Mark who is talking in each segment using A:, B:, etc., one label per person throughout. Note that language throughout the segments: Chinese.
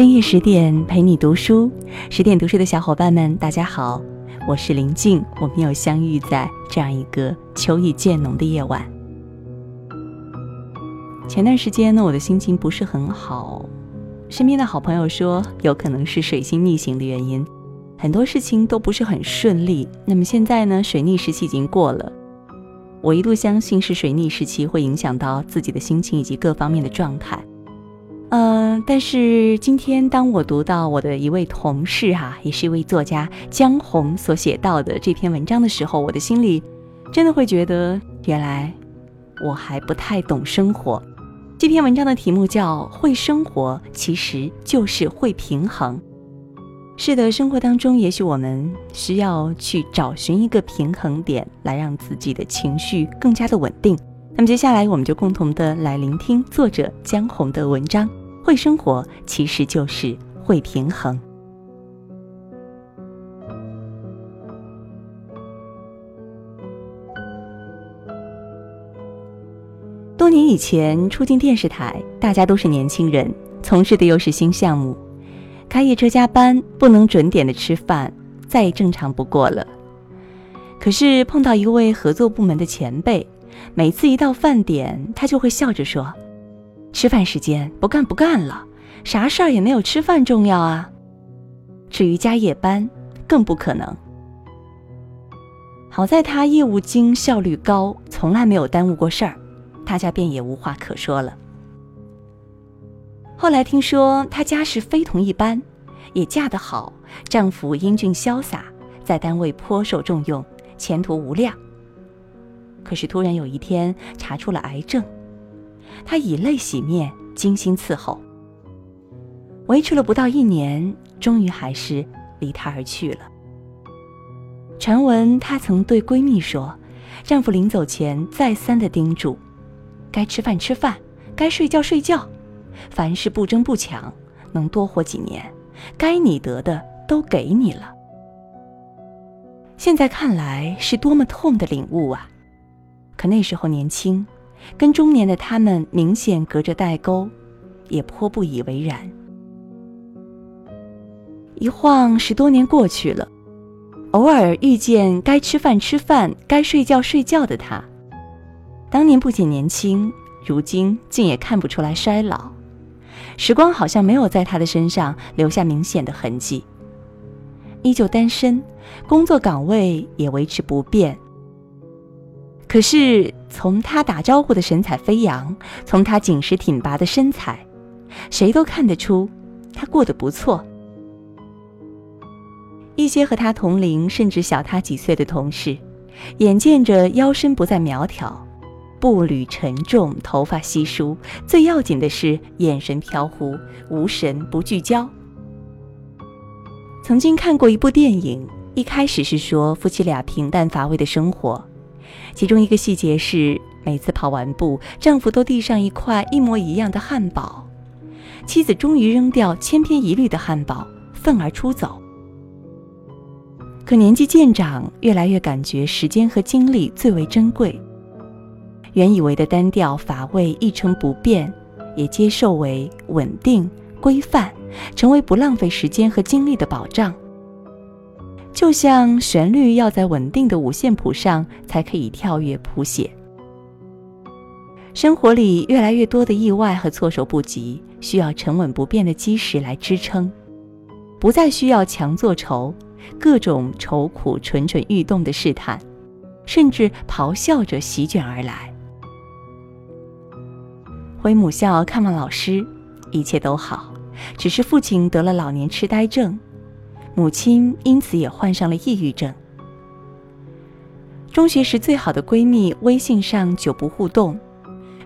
A: 深夜十点陪你读书，十点读书的小伙伴们，大家好，我是林静，我们又相遇在这样一个秋意渐浓的夜晚。前段时间呢，我的心情不是很好，身边的好朋友说，有可能是水星逆行的原因，很多事情都不是很顺利。那么现在呢，水逆时期已经过了，我一度相信是水逆时期会影响到自己的心情以及各方面的状态。嗯，但是今天当我读到我的一位同事哈，也是一位作家江红所写到的这篇文章的时候，我的心里真的会觉得，原来我还不太懂生活。这篇文章的题目叫《会生活其实就是会平衡》。是的，生活当中也许我们需要去找寻一个平衡点，来让自己的情绪更加的稳定。那么接下来我们就共同的来聆听作者江红的文章。会生活其实就是会平衡。多年以前初进电视台，大家都是年轻人，从事的又是新项目，开夜车加班，不能准点的吃饭，再正常不过了。可是碰到一位合作部门的前辈，每次一到饭点，他就会笑着说。吃饭时间不干不干了，啥事儿也没有吃饭重要啊。至于加夜班，更不可能。好在他业务精，效率高，从来没有耽误过事儿，大家便也无话可说了。后来听说她家世非同一般，也嫁得好，丈夫英俊潇洒，在单位颇受重用，前途无量。可是突然有一天查出了癌症。他以泪洗面，精心伺候，维持了不到一年，终于还是离他而去了。传闻她曾对闺蜜说，丈夫临走前再三的叮嘱：该吃饭吃饭，该睡觉睡觉，凡事不争不抢，能多活几年，该你得的都给你了。现在看来是多么痛的领悟啊！可那时候年轻。跟中年的他们明显隔着代沟，也颇不以为然。一晃十多年过去了，偶尔遇见该吃饭吃饭、该睡觉睡觉的他，当年不仅年轻，如今竟也看不出来衰老。时光好像没有在他的身上留下明显的痕迹，依旧单身，工作岗位也维持不变。可是，从他打招呼的神采飞扬，从他紧实挺拔的身材，谁都看得出他过得不错。一些和他同龄甚至小他几岁的同事，眼见着腰身不再苗条，步履沉重，头发稀疏，最要紧的是眼神飘忽，无神不聚焦。曾经看过一部电影，一开始是说夫妻俩平淡乏味的生活。其中一个细节是，每次跑完步，丈夫都递上一块一模一样的汉堡，妻子终于扔掉千篇一律的汉堡，愤而出走。可年纪渐长，越来越感觉时间和精力最为珍贵。原以为的单调乏味一成不变，也接受为稳定规范，成为不浪费时间和精力的保障。就像旋律要在稳定的五线谱上才可以跳跃谱写。生活里越来越多的意外和措手不及，需要沉稳不变的基石来支撑，不再需要强作愁，各种愁苦蠢蠢欲动的试探，甚至咆哮着席卷而来。回母校看望老师，一切都好，只是父亲得了老年痴呆症。母亲因此也患上了抑郁症。中学时最好的闺蜜，微信上久不互动。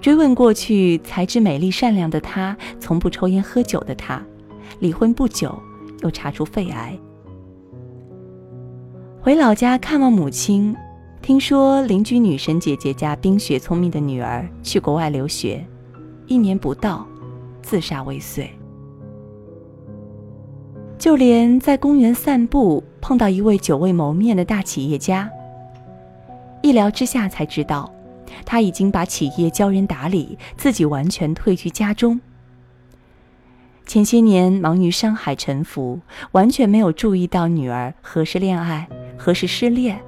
A: 追问过去，才知美丽善良的她，从不抽烟喝酒的她，离婚不久又查出肺癌。回老家看望母亲，听说邻居女神姐姐家冰雪聪明的女儿去国外留学，一年不到，自杀未遂。就连在公园散步碰到一位久未谋面的大企业家，一聊之下才知道，他已经把企业交人打理，自己完全退居家中。前些年忙于山海沉浮，完全没有注意到女儿何时恋爱，何时失恋，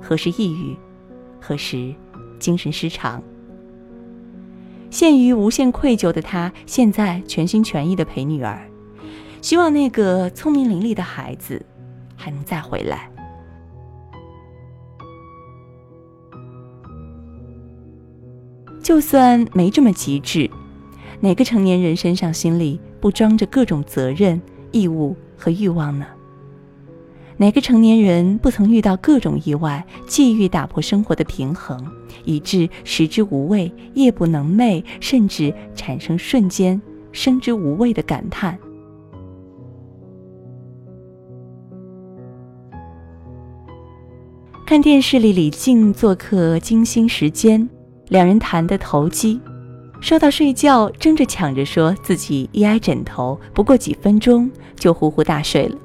A: 何时抑郁，何时精神失常。陷于无限愧疚的他，现在全心全意的陪女儿，希望那个聪明伶俐的孩子还能再回来。就算没这么极致，哪个成年人身上心里不装着各种责任、义务和欲望呢？哪个成年人不曾遇到各种意外，际遇打破生活的平衡，以致食之无味、夜不能寐，甚至产生瞬间生之无味的感叹？看电视里李静做客《金星时间》。两人谈得投机，说到睡觉，争着抢着说自己一挨枕头，不过几分钟就呼呼大睡了。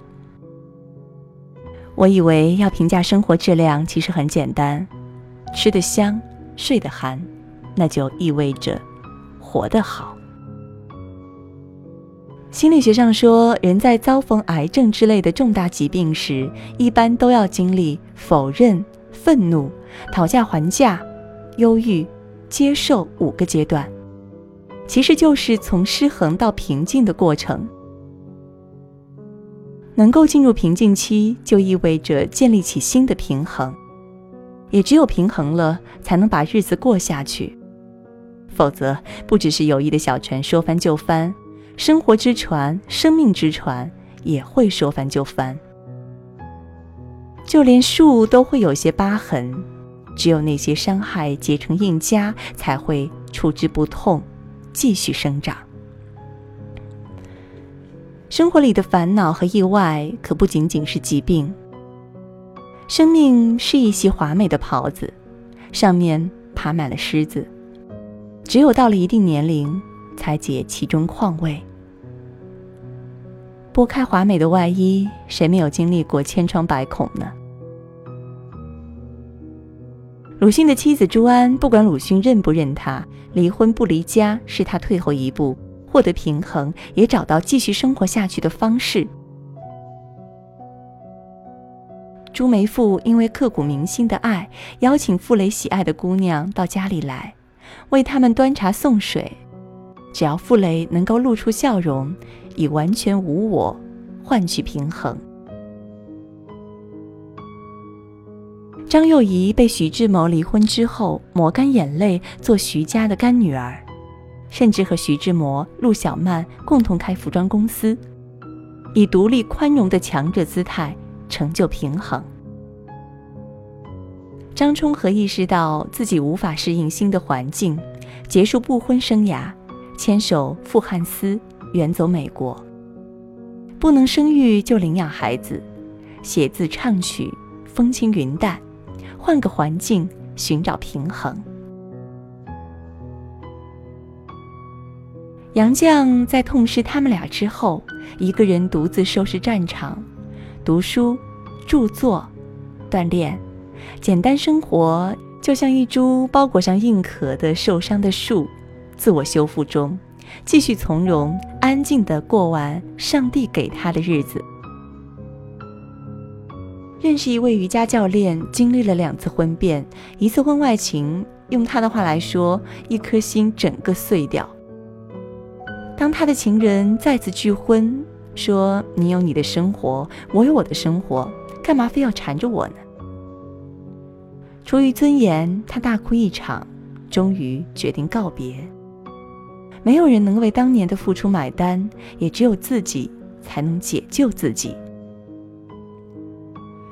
A: 我以为要评价生活质量，其实很简单：吃得香，睡得寒，那就意味着活得好。心理学上说，人在遭逢癌症之类的重大疾病时，一般都要经历否认、愤怒、讨价还价、忧郁。接受五个阶段，其实就是从失衡到平静的过程。能够进入平静期，就意味着建立起新的平衡，也只有平衡了，才能把日子过下去。否则，不只是友谊的小船说翻就翻，生活之船、生命之船也会说翻就翻。就连树都会有些疤痕。只有那些伤害结成硬痂，才会处之不痛，继续生长。生活里的烦恼和意外，可不仅仅是疾病。生命是一袭华美的袍子，上面爬满了虱子，只有到了一定年龄，才解其中况味。拨开华美的外衣，谁没有经历过千疮百孔呢？鲁迅的妻子朱安，不管鲁迅认不认她，离婚不离家是他退后一步，获得平衡，也找到继续生活下去的方式。朱梅馥因为刻骨铭心的爱，邀请傅雷喜爱的姑娘到家里来，为他们端茶送水，只要傅雷能够露出笑容，以完全无我换取平衡。张幼仪被徐志摩离婚之后，抹干眼泪做徐家的干女儿，甚至和徐志摩、陆小曼共同开服装公司，以独立宽容的强者姿态成就平衡。张充和意识到自己无法适应新的环境，结束不婚生涯，牵手傅汉斯远走美国。不能生育就领养孩子，写字唱曲，风轻云淡。换个环境，寻找平衡。杨绛在痛失他们俩之后，一个人独自收拾战场，读书、著作、锻炼，简单生活，就像一株包裹上硬壳的受伤的树，自我修复中，继续从容安静的过完上帝给他的日子。认识一位瑜伽教练，经历了两次婚变，一次婚外情，用他的话来说，一颗心整个碎掉。当他的情人再次拒婚，说：“你有你的生活，我有我的生活，干嘛非要缠着我呢？”出于尊严，他大哭一场，终于决定告别。没有人能为当年的付出买单，也只有自己才能解救自己。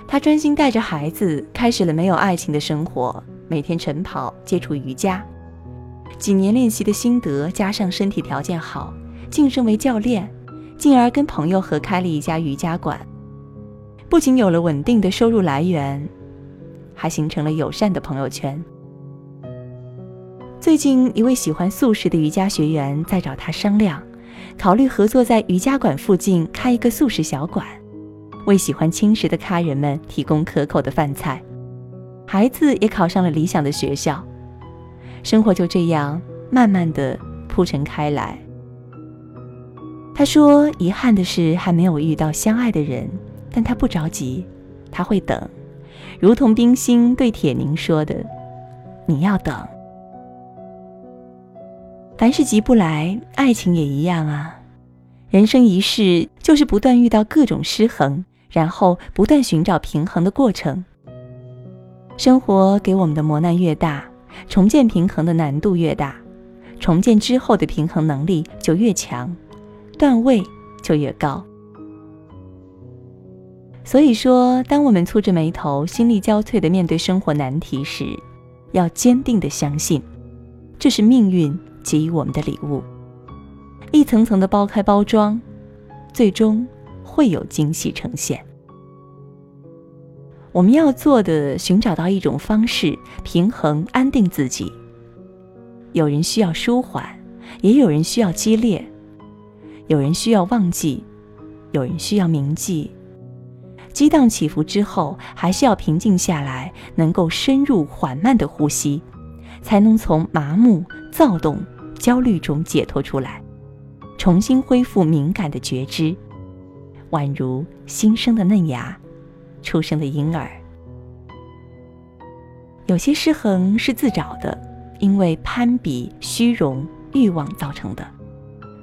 A: 他专心带着孩子，开始了没有爱情的生活。每天晨跑，接触瑜伽，几年练习的心得，加上身体条件好，晋升为教练，进而跟朋友合开了一家瑜伽馆。不仅有了稳定的收入来源，还形成了友善的朋友圈。最近，一位喜欢素食的瑜伽学员在找他商量，考虑合作在瑜伽馆附近开一个素食小馆。为喜欢轻食的咖人们提供可口的饭菜，孩子也考上了理想的学校，生活就这样慢慢的铺陈开来。他说：“遗憾的是还没有遇到相爱的人，但他不着急，他会等，如同冰心对铁凝说的：‘你要等。’凡是急不来，爱情也一样啊。人生一世，就是不断遇到各种失衡，然后不断寻找平衡的过程。生活给我们的磨难越大，重建平衡的难度越大，重建之后的平衡能力就越强。”段位就越高。所以说，当我们蹙着眉头、心力交瘁的面对生活难题时，要坚定的相信，这是命运给予我们的礼物。一层层的剥开包装，最终会有惊喜呈现。我们要做的，寻找到一种方式，平衡、安定自己。有人需要舒缓，也有人需要激烈。有人需要忘记，有人需要铭记。激荡起伏之后，还是要平静下来，能够深入缓慢的呼吸，才能从麻木、躁动、焦虑中解脱出来，重新恢复敏感的觉知，宛如新生的嫩芽，出生的婴儿。有些失衡是自找的，因为攀比、虚荣、欲望造成的。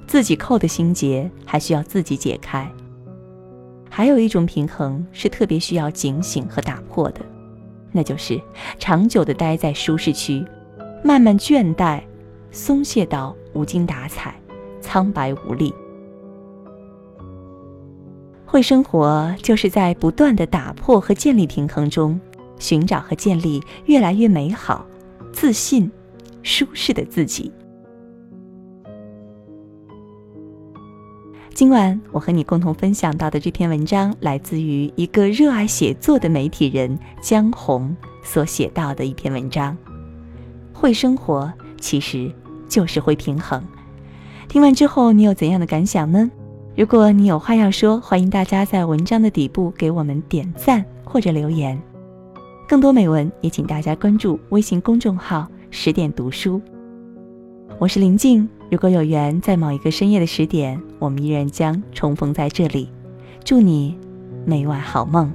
A: 自己扣的心结还需要自己解开。还有一种平衡是特别需要警醒和打破的，那就是长久的待在舒适区，慢慢倦怠、松懈到无精打采、苍白无力。会生活就是在不断的打破和建立平衡中，寻找和建立越来越美好、自信、舒适的自己。今晚我和你共同分享到的这篇文章，来自于一个热爱写作的媒体人江红所写到的一篇文章。会生活其实就是会平衡。听完之后，你有怎样的感想呢？如果你有话要说，欢迎大家在文章的底部给我们点赞或者留言。更多美文也请大家关注微信公众号“十点读书”。我是林静。如果有缘，在某一个深夜的十点，我们依然将重逢在这里。祝你每晚好梦。